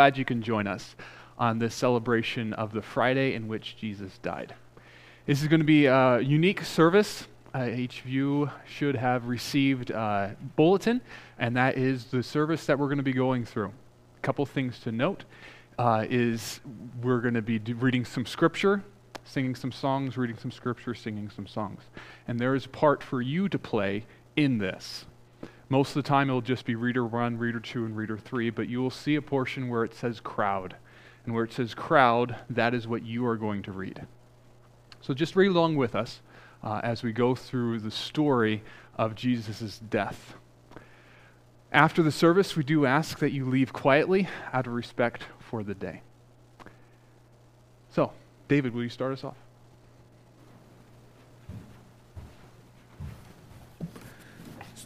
glad you can join us on this celebration of the Friday in which Jesus died. This is going to be a unique service. Uh, each of you should have received a bulletin, and that is the service that we're going to be going through. A couple things to note uh, is we're going to be reading some scripture, singing some songs, reading some scripture, singing some songs. And there is a part for you to play in this. Most of the time, it'll just be reader one, reader two, and reader three, but you will see a portion where it says crowd. And where it says crowd, that is what you are going to read. So just read along with us uh, as we go through the story of Jesus' death. After the service, we do ask that you leave quietly out of respect for the day. So, David, will you start us off?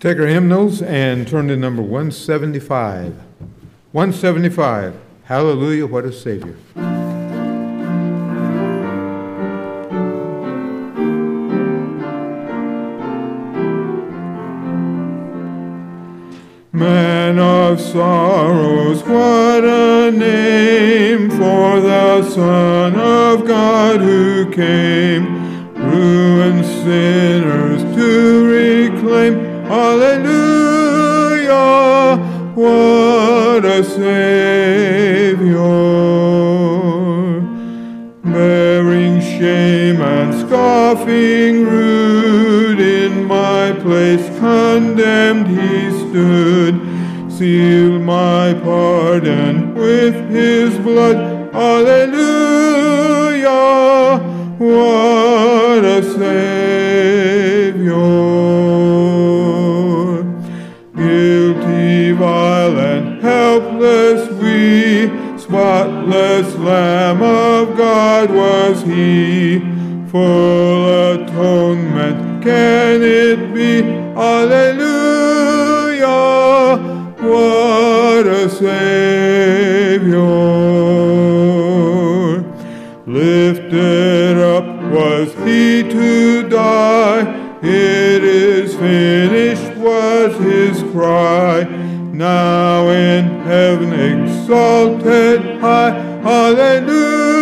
Take our hymnals and turn to number 175. 175. Hallelujah, what a Savior. Man of sorrows, what a name for the Son of God who came, ruined sinners to reclaim Hallelujah, what a Savior. Bearing shame and scoffing rude, in my place condemned he stood. Sealed my pardon with his blood. Hallelujah, what spotless Lamb of God was he. Full atonement can it be? Alleluia, what a Savior. Lifted up was he to die, it is finished was his cry now in heaven exalted. Hallelujah,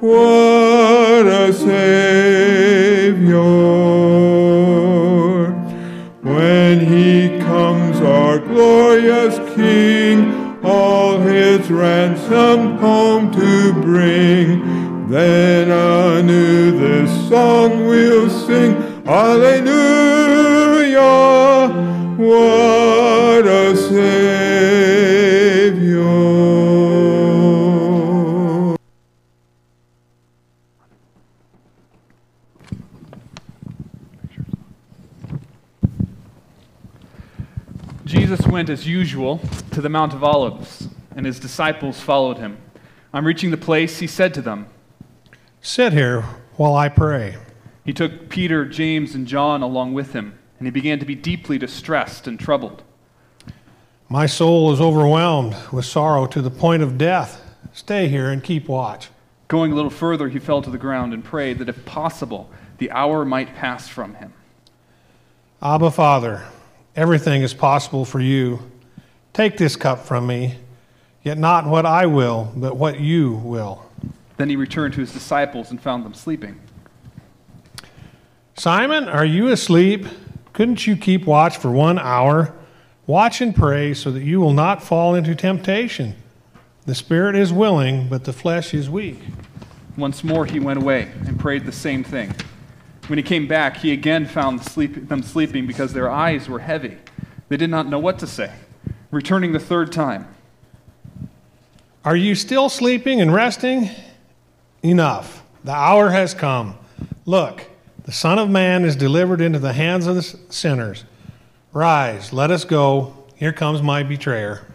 what a Savior. When he comes, our glorious King, all his ransom home to bring, then anew this song we'll sing. Hallelujah. As usual to the Mount of Olives, and his disciples followed him. On reaching the place, he said to them, Sit here while I pray. He took Peter, James, and John along with him and he began to be deeply distressed and troubled. My soul is overwhelmed with sorrow to the point of death. Stay here and keep watch. Going a little further, he fell to the ground and prayed that if possible, the hour might pass from him. Abba, Father, everything is possible for you. Take this cup from me, yet not what I will, but what you will. Then he returned to his disciples and found them sleeping. Simon, are you asleep? Couldn't you keep watch for one hour? Watch and pray so that you will not fall into temptation. The spirit is willing, but the flesh is weak. Once more he went away and prayed the same thing. When he came back, he again found them sleeping because their eyes were heavy. They did not know what to say. Returning the third time, Are you still sleeping and resting? Enough. The hour has come. Look, the Son of Man is delivered into the hands of the sinners. Rise, let us go. Here comes my betrayer.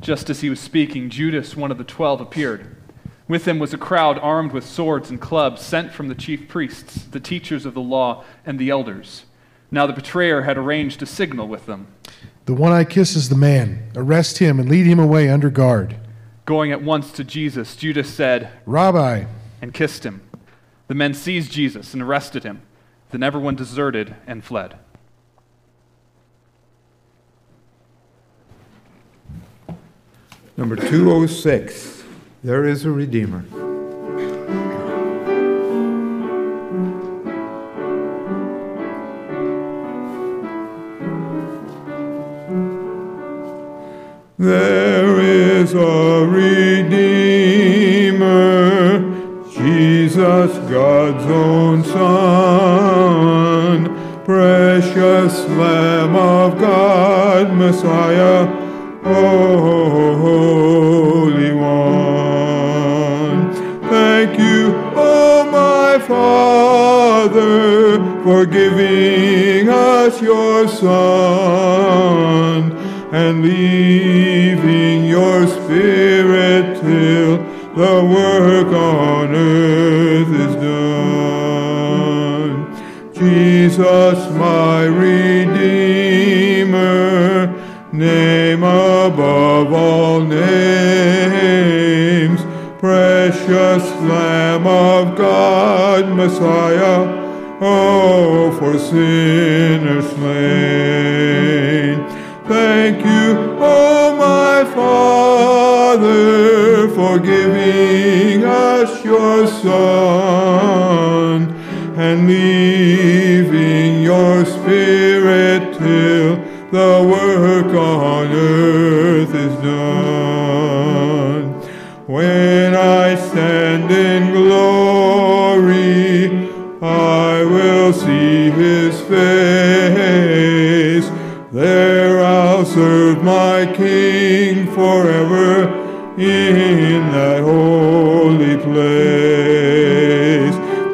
Just as he was speaking, Judas, one of the twelve, appeared. With him was a crowd armed with swords and clubs, sent from the chief priests, the teachers of the law, and the elders. Now the betrayer had arranged a signal with them. The one I kiss is the man. Arrest him and lead him away under guard. Going at once to Jesus, Judas said, Rabbi, and kissed him. The men seized Jesus and arrested him. Then everyone deserted and fled. Number 206, There is a Redeemer. There is a Redeemer, Jesus, God's own Son, precious Lamb of God, Messiah, Holy Father, for giving us your Son and leaving your Spirit till the work on earth is done. Jesus, my Redeemer, name above all names, precious Lamb of God, Messiah, oh, for sinners slain. Thank you, oh my Father, for giving us your Son and leaving your Spirit till the work on earth is done. When Will see his face. There I'll serve my King forever in that holy place.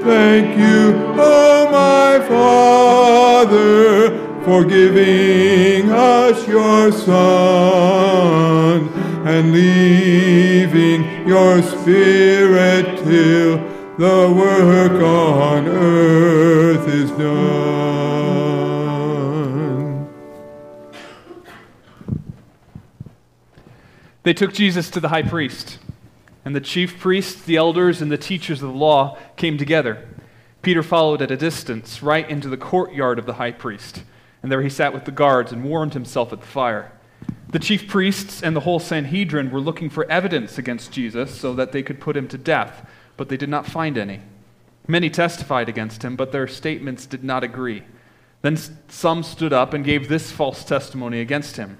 Thank you, oh my Father, for giving us your Son and leaving your Spirit till the work They took Jesus to the high priest, and the chief priests, the elders, and the teachers of the law came together. Peter followed at a distance, right into the courtyard of the high priest, and there he sat with the guards and warmed himself at the fire. The chief priests and the whole Sanhedrin were looking for evidence against Jesus so that they could put him to death, but they did not find any. Many testified against him, but their statements did not agree. Then some stood up and gave this false testimony against him.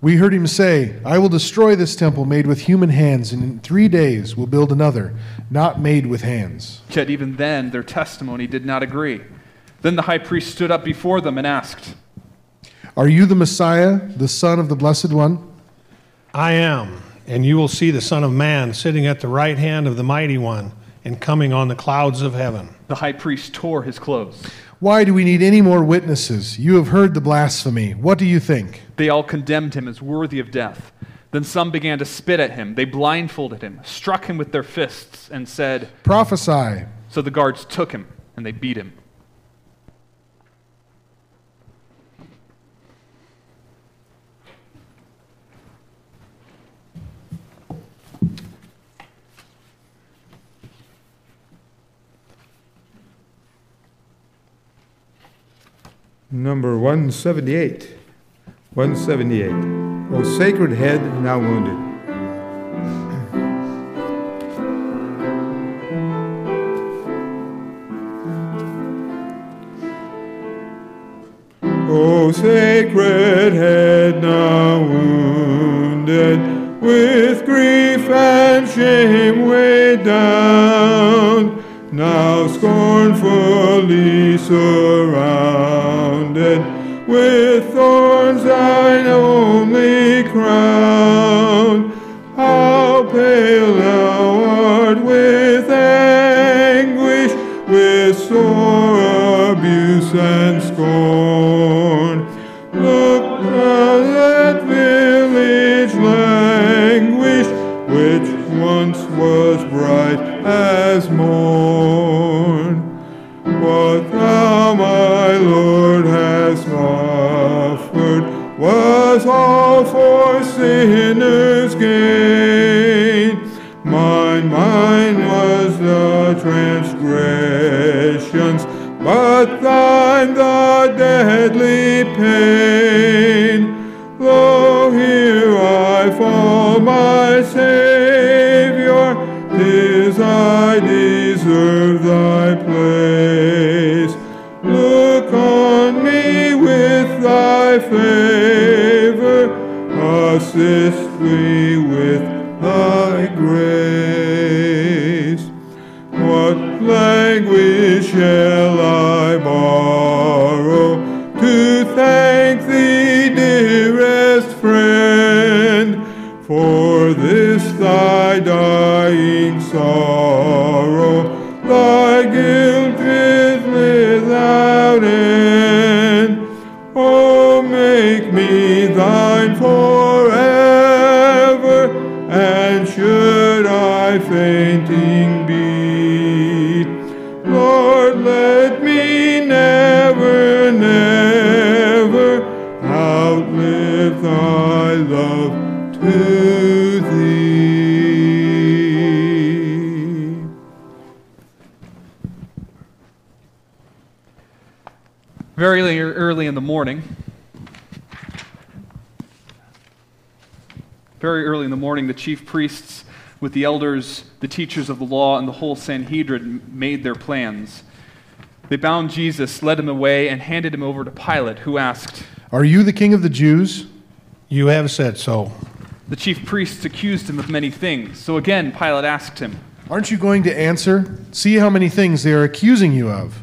We heard him say, I will destroy this temple made with human hands, and in three days will build another, not made with hands. Yet even then their testimony did not agree. Then the high priest stood up before them and asked, Are you the Messiah, the Son of the Blessed One? I am, and you will see the Son of Man sitting at the right hand of the Mighty One and coming on the clouds of heaven. The high priest tore his clothes. Why do we need any more witnesses? You have heard the blasphemy. What do you think? They all condemned him as worthy of death. Then some began to spit at him. They blindfolded him, struck him with their fists, and said, Prophesy. So the guards took him and they beat him. Number 178. 178. O sacred head now wounded. O sacred head now wounded, with grief and shame weighed down, now scornfully surrounded, assist me with thy grace. What language shall I borrow to thank thee, dearest friend, for this thy dying sorrow? Thy Very early, in the morning, very early in the morning, the chief priests, with the elders, the teachers of the law, and the whole Sanhedrin, made their plans. They bound Jesus, led him away, and handed him over to Pilate, who asked. Are you the king of the Jews? You have said so. The chief priests accused him of many things. So again, Pilate asked him. Aren't you going to answer? See how many things they are accusing you of.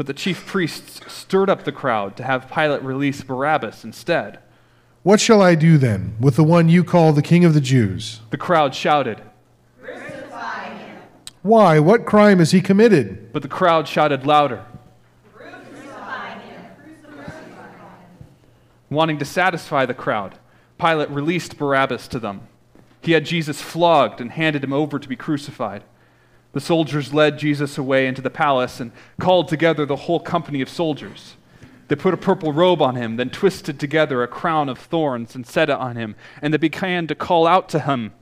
but the chief priests stirred up the crowd to have Pilate release Barabbas instead. What shall I do then with the one you call the king of the Jews? The crowd shouted, Crucify him. Why? What crime has he committed? but the crowd shouted louder. "Crucify him!" Wanting to satisfy the crowd, Pilate released Barabbas to them. He had Jesus flogged and handed him over to be crucified. The soldiers led Jesus away into the palace and called together the whole company of soldiers. They put a purple robe on him, then twisted together a crown of thorns and set it on him, and they began to call out to him.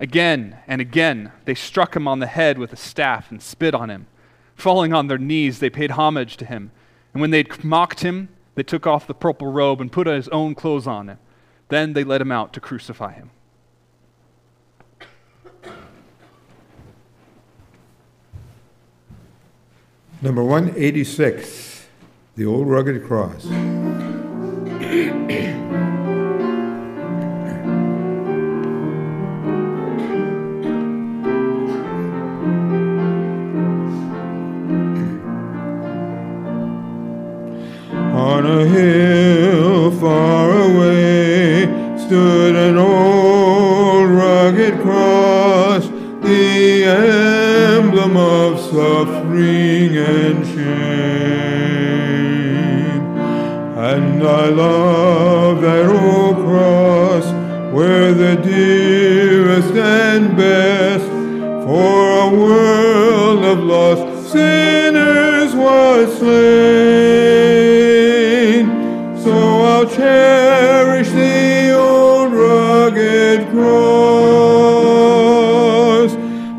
Again and again, they struck him on the head with a staff and spit on him. Falling on their knees, they paid homage to him. And when they'd mocked him, they took off the purple robe and put his own clothes on him. Then they led him out to crucify him. Number 186, the old rugged cross. On a hill suffering and shame. And I love that old cross where the dearest and best for a world of lost sinners was slain. So I'll cherish the old rugged cross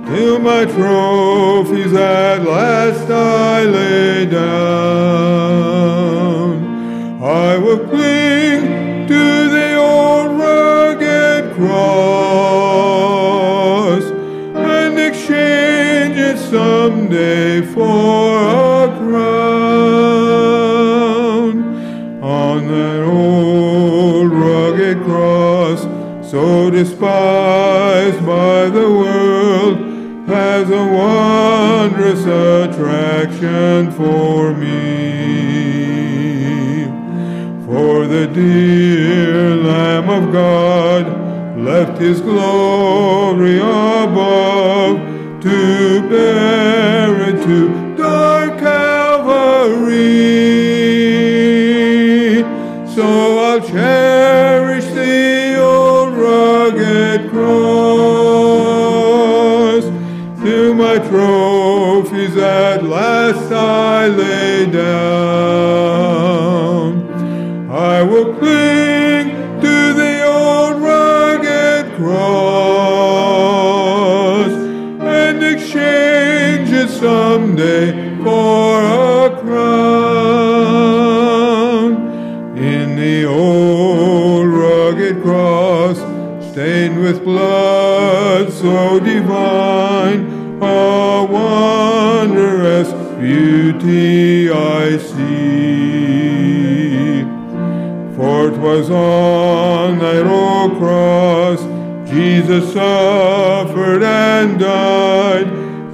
till my trophies at last I lay down. I will cling to the old rugged cross and exchange it someday for a crown on that old rugged cross, so despised by the world, has a wondrous attraction for me. For the dear Lamb of God left his glory above to bear at last I lay down. I will cling to the old rugged cross and exchange it someday for a crown. In the old rugged cross, stained with blood so divine, beauty I see. For 'twas on that old cross Jesus suffered and died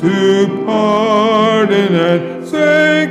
to pardon and sanctify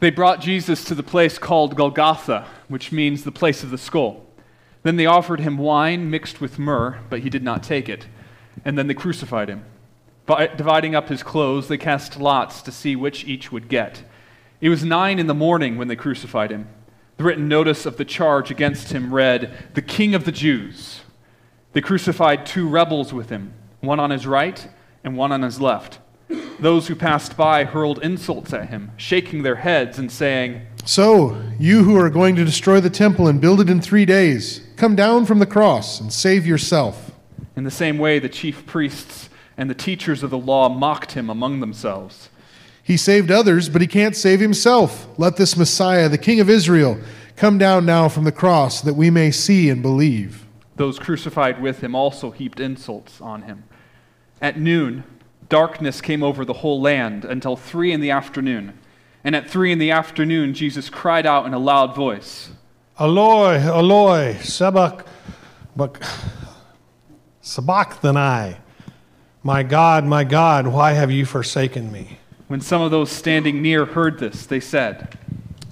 They brought Jesus to the place called Golgotha, which means the place of the skull. Then they offered him wine mixed with myrrh, but he did not take it. And then they crucified him. By dividing up his clothes, they cast lots to see which each would get. It was nine in the morning when they crucified him. The written notice of the charge against him read, The King of the Jews. They crucified two rebels with him, one on his right and one on his left. Those who passed by hurled insults at him, shaking their heads and saying, So, you who are going to destroy the temple and build it in three days, come down from the cross and save yourself. In the same way, the chief priests and the teachers of the law mocked him among themselves. He saved others, but he can't save himself. Let this Messiah, the King of Israel, come down now from the cross that we may see and believe. Those crucified with him also heaped insults on him. At noon, darkness came over the whole land until three in the afternoon. And at three in the afternoon, Jesus cried out in a loud voice, Eloi, Eloi, sabach, bak, sabachthani. My God, my God, why have you forsaken me? When some of those standing near heard this, they said,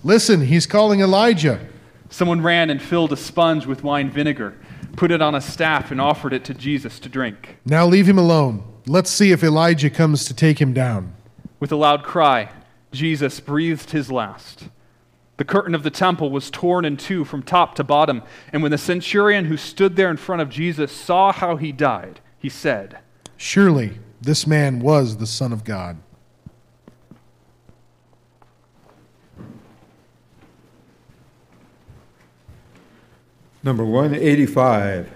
Listen, he's calling Elijah. Someone ran and filled a sponge with wine vinegar, put it on a staff, and offered it to Jesus to drink. Now leave him alone. Let's see if Elijah comes to take him down. With a loud cry, Jesus breathed his last. The curtain of the temple was torn in two from top to bottom, and when the centurion who stood there in front of Jesus saw how he died, he said, Surely this man was the Son of God. Number 185,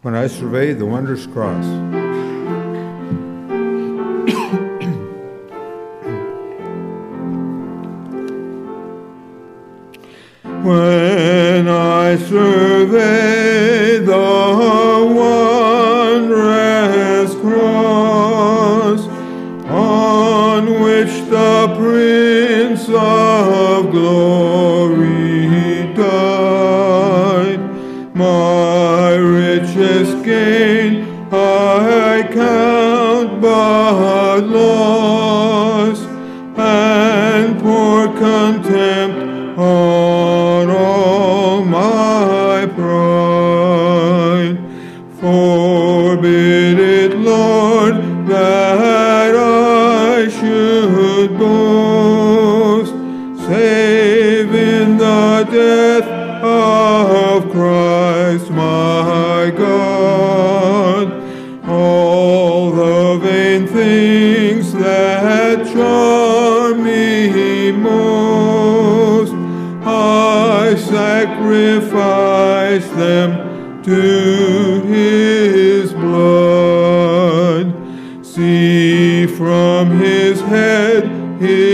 When I Survey the Wondrous Cross. Things that charm me most, I sacrifice them to his blood. See from his head, his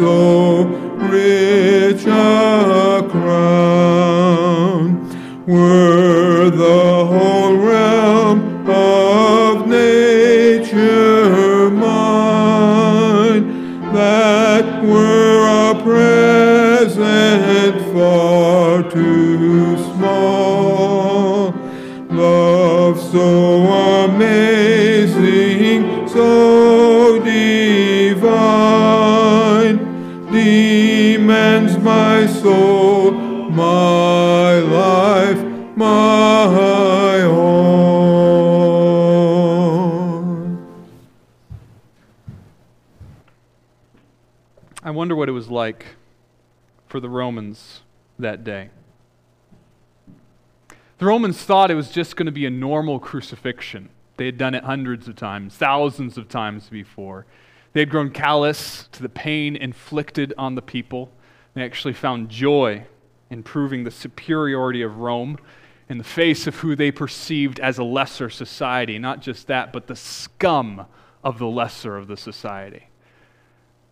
so rich a crown? Were the whole realm of nature mine, that were a present far too small. Love so amazing, so my soul, my life, my own. I wonder what it was like for the Romans that day. The Romans thought it was just going to be a normal crucifixion. They had done it hundreds of times, thousands of times before. They had grown callous to the pain inflicted on the people. They actually found joy in proving the superiority of Rome in the face of who they perceived as a lesser society. Not just that, but the scum of the lesser of the society.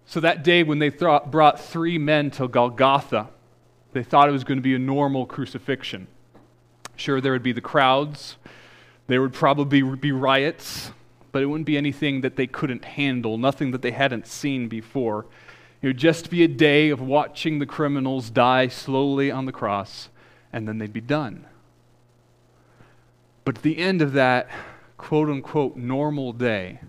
So that day, when they th- brought three men to Golgotha, they thought it was going to be a normal crucifixion. Sure, there would be the crowds, there would probably be riots, but it wouldn't be anything that they couldn't handle, nothing that they hadn't seen before. It would just be a day of watching the criminals die slowly on the cross, and then they'd be done. But at the end of that quote unquote normal day,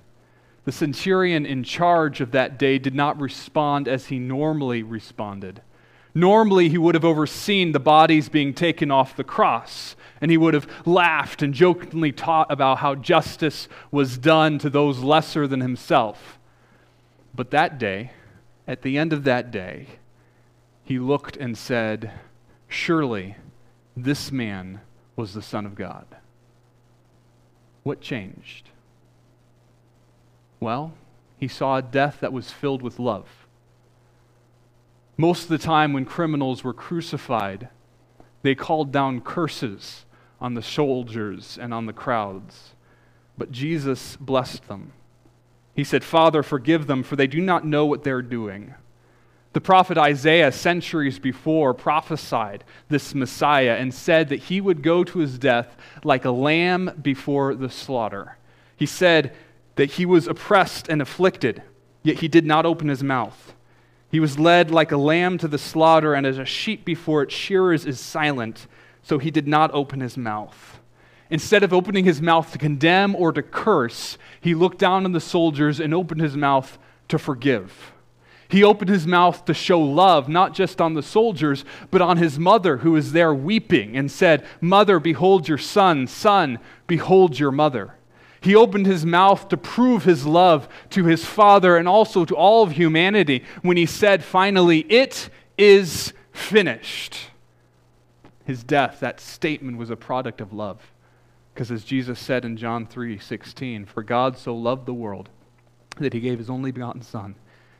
the centurion in charge of that day did not respond as he normally responded. Normally, he would have overseen the bodies being taken off the cross, and he would have laughed and jokingly taught about how justice was done to those lesser than himself. But that day, at the end of that day, he looked and said, Surely this man was the Son of God. What changed? Well, he saw a death that was filled with love. Most of the time, when criminals were crucified, they called down curses on the soldiers and on the crowds. But Jesus blessed them. He said, Father, forgive them, for they do not know what they're doing. The prophet Isaiah, centuries before, prophesied this Messiah and said that he would go to his death like a lamb before the slaughter. He said that he was oppressed and afflicted, yet he did not open his mouth. He was led like a lamb to the slaughter, and as a sheep before its shearers is silent, so he did not open his mouth. Instead of opening his mouth to condemn or to curse, he looked down on the soldiers and opened his mouth to forgive. He opened his mouth to show love, not just on the soldiers, but on his mother who was there weeping, and said, Mother, behold your son. Son, behold your mother. He opened his mouth to prove his love to his father and also to all of humanity when he said, finally, It is finished. His death, that statement was a product of love. Because as Jesus said in John 3 16, For God so loved the world that he gave his only begotten Son,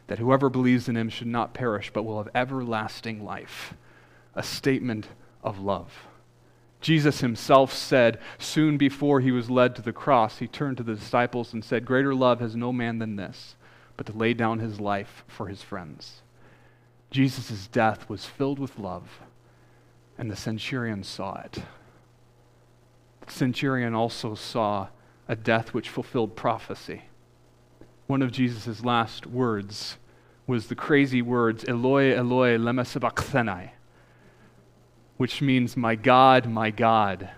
that whoever believes in him should not perish but will have everlasting life. A statement of love. Jesus himself said, soon before he was led to the cross, he turned to the disciples and said, Greater love has no man than this, but to lay down his life for his friends. Jesus' death was filled with love, and the centurion saw it. Centurion also saw a death which fulfilled prophecy. One of Jesus' last words was the crazy words, Eloi, Eloi, lema sabachthani, which means, My God, my God,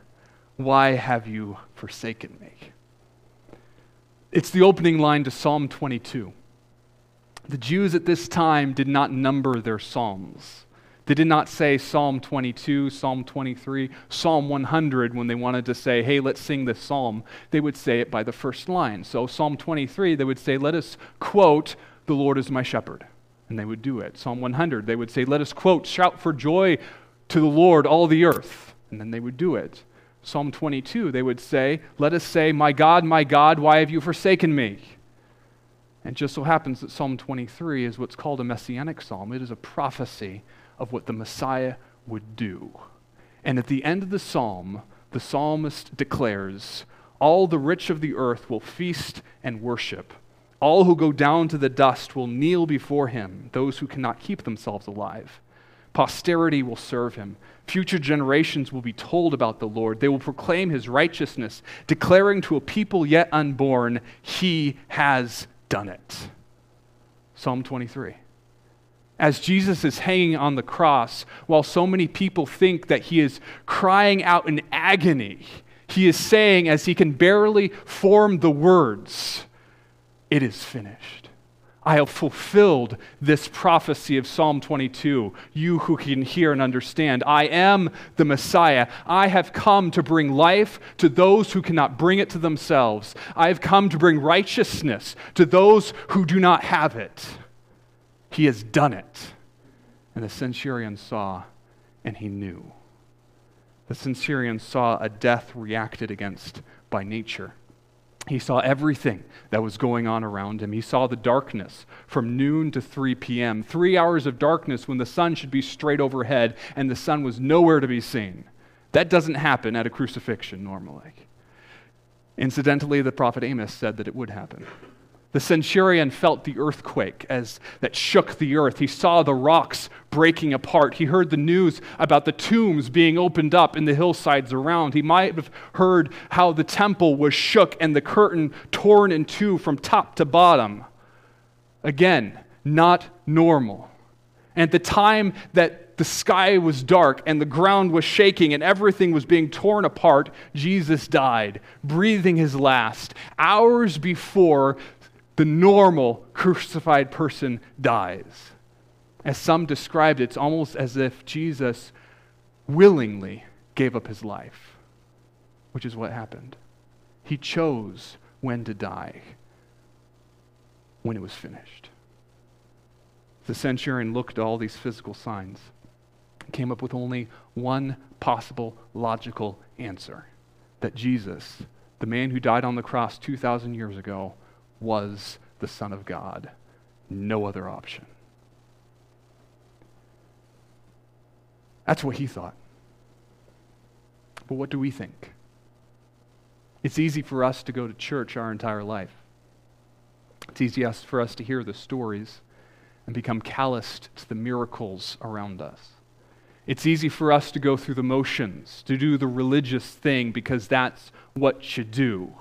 why have you forsaken me? It's the opening line to Psalm 22. The Jews at this time did not number their psalms. They did not say Psalm 22, Psalm 23, Psalm 100 when they wanted to say, hey, let's sing this psalm. They would say it by the first line. So, Psalm 23, they would say, let us quote, The Lord is my shepherd. And they would do it. Psalm 100, they would say, let us quote, Shout for joy to the Lord, all the earth. And then they would do it. Psalm 22, they would say, Let us say, My God, my God, why have you forsaken me? And just so happens that Psalm 23 is what's called a messianic psalm. It is a prophecy of what the Messiah would do. And at the end of the psalm, the psalmist declares, All the rich of the earth will feast and worship. All who go down to the dust will kneel before him, those who cannot keep themselves alive. Posterity will serve him. Future generations will be told about the Lord. They will proclaim his righteousness, declaring to a people yet unborn, He has done it. Psalm 23. As Jesus is hanging on the cross, while so many people think that he is crying out in agony, he is saying, as he can barely form the words, It is finished. I have fulfilled this prophecy of Psalm 22. You who can hear and understand, I am the Messiah. I have come to bring life to those who cannot bring it to themselves. I have come to bring righteousness to those who do not have it. He has done it. And the centurion saw and he knew. The centurion saw a death reacted against by nature. He saw everything that was going on around him. He saw the darkness from noon to 3 p.m., three hours of darkness when the sun should be straight overhead and the sun was nowhere to be seen. That doesn't happen at a crucifixion normally. Incidentally, the prophet Amos said that it would happen. The centurion felt the earthquake as that shook the earth. He saw the rocks breaking apart. He heard the news about the tombs being opened up in the hillsides around. He might have heard how the temple was shook and the curtain torn in two from top to bottom. Again, not normal. And at the time that the sky was dark and the ground was shaking and everything was being torn apart, Jesus died, breathing his last, hours before the normal crucified person dies. As some described it, it's almost as if Jesus willingly gave up his life, which is what happened. He chose when to die, when it was finished. The centurion looked at all these physical signs came up with only one possible logical answer that Jesus, the man who died on the cross 2,000 years ago, was the Son of God. No other option. That's what he thought. But what do we think? It's easy for us to go to church our entire life. It's easy for us to hear the stories and become calloused to the miracles around us. It's easy for us to go through the motions, to do the religious thing because that's what you do.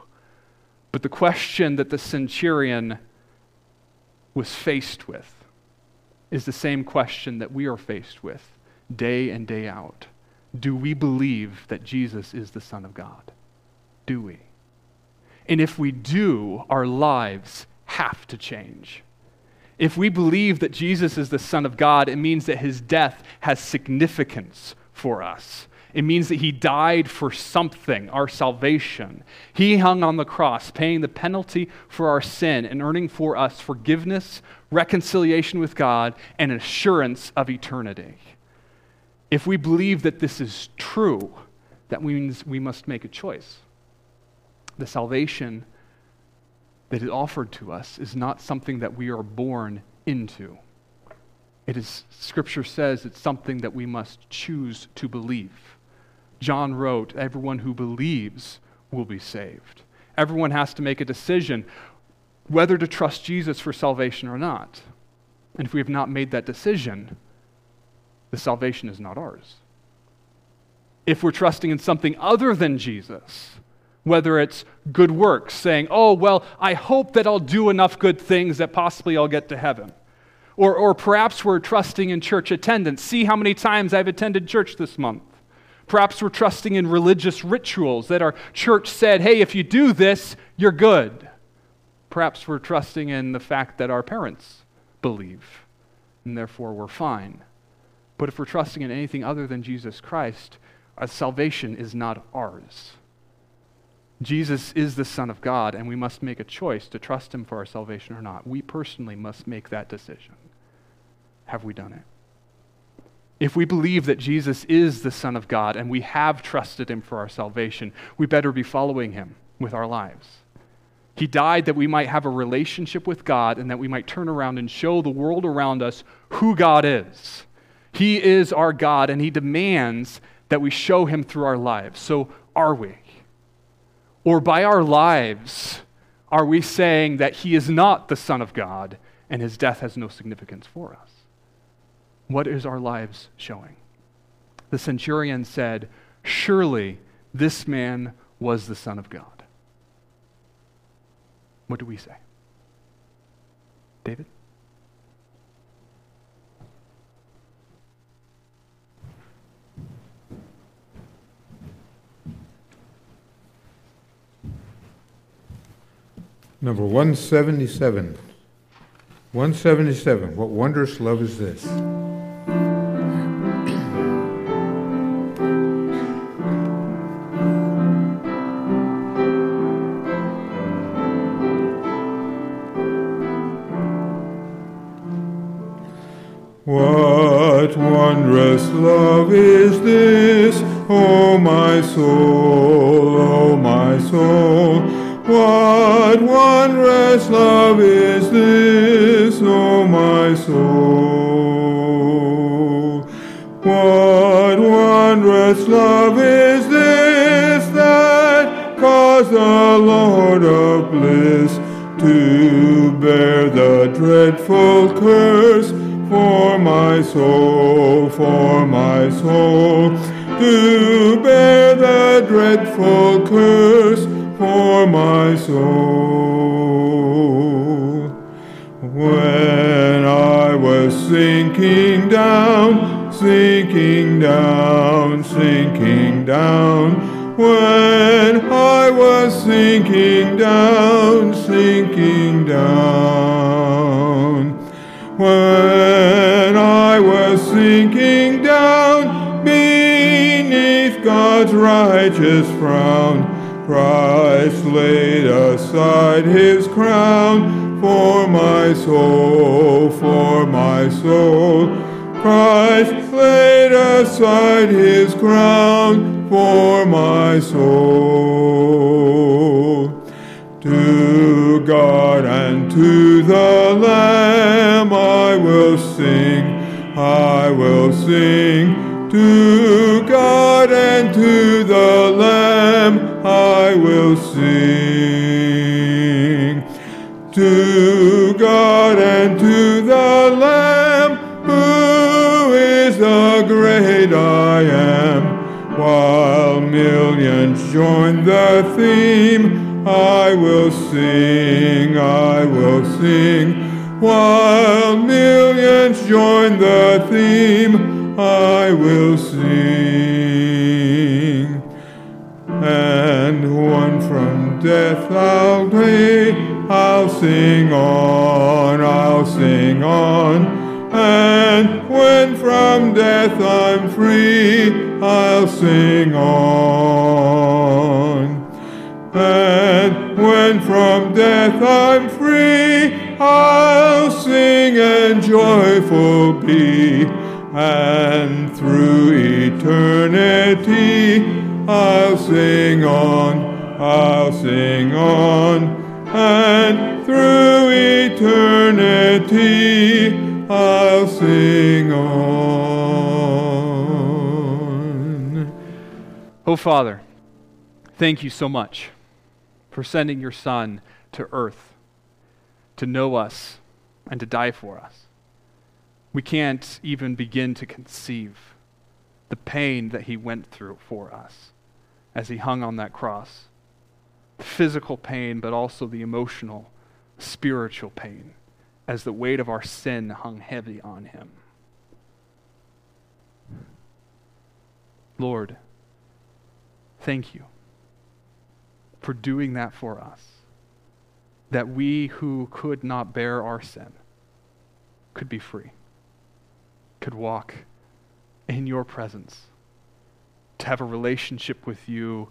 But the question that the centurion was faced with is the same question that we are faced with day and day out. Do we believe that Jesus is the Son of God? Do we? And if we do, our lives have to change. If we believe that Jesus is the Son of God, it means that his death has significance for us. It means that he died for something, our salvation. He hung on the cross, paying the penalty for our sin and earning for us forgiveness, reconciliation with God, and assurance of eternity. If we believe that this is true, that means we must make a choice. The salvation that is offered to us is not something that we are born into. It is, Scripture says, it's something that we must choose to believe. John wrote, Everyone who believes will be saved. Everyone has to make a decision whether to trust Jesus for salvation or not. And if we have not made that decision, the salvation is not ours. if we're trusting in something other than Jesus, whether it's good works, saying, oh, well, I hope that I'll do enough good things that possibly I'll get to heaven. Or, or perhaps we're trusting in church attendance. See how many times I've attended church this month. Perhaps we're trusting in religious rituals that our church said, hey, if you do this, you're good. Perhaps we're trusting in the fact that our parents believe, and therefore we're fine. But if we're trusting in anything other than Jesus Christ, our salvation is not ours. Jesus is the Son of God, and we must make a choice to trust Him for our salvation or not. We personally must make that decision. Have we done it? If we believe that Jesus is the Son of God and we have trusted Him for our salvation, we better be following Him with our lives. He died that we might have a relationship with God and that we might turn around and show the world around us who God is. He is our God, and He demands that we show Him through our lives. So, are we? Or by our lives, are we saying that He is not the Son of God and His death has no significance for us? What is our lives showing? The centurion said, Surely this man was the Son of God. What do we say? David? Number 177. 177. What wondrous love is this? Wondrous love is this, O my soul, O my soul? What wondrous love is this, O my soul? What wondrous love is this that caused the Lord of bliss to bear the dreadful curse for my soul, for my soul, to bear the dreadful curse for my soul. When I was sinking down, sinking down, sinking down, when I was sinking down, sinking down, when I was sinking down beneath God's righteous frown, Christ laid aside his crown for my soul, for my soul. Christ laid aside his crown for my soul. God and to the Lamb I will sing, I will sing. To God and to the Lamb I will sing. To God and to the Lamb, who is the great I am, while millions join the theme. I will sing, I will sing, while millions join the theme, I will sing. And one from death I'll pay, I'll sing on, I'll sing on. And when from death I'm free, I'll sing on. And from death I'm free, I'll sing and joyful be. And through eternity, I'll sing on, I'll sing on. And through eternity, I'll sing on. Oh, Father, thank you so much for sending your Son to earth to know us and to die for us. We can't even begin to conceive the pain that he went through for us as he hung on that cross. Physical pain, but also the emotional, spiritual pain as the weight of our sin hung heavy on him. Lord, thank you for doing that for us. That we who could not bear our sin could be free, could walk in your presence, to have a relationship with you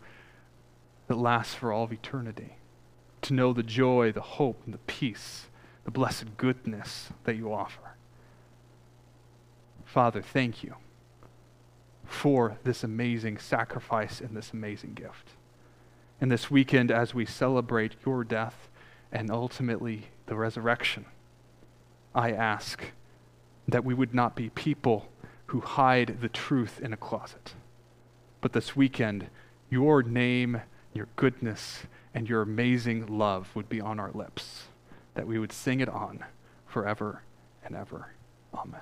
that lasts for all of eternity, to know the joy, the hope, and the peace, the blessed goodness that you offer. Father, thank you for this amazing sacrifice and this amazing gift. And this weekend, as we celebrate your death and ultimately the resurrection, I ask that we would not be people who hide the truth in a closet. But this weekend, your name, your goodness, and your amazing love would be on our lips, that we would sing it on forever and ever. Amen.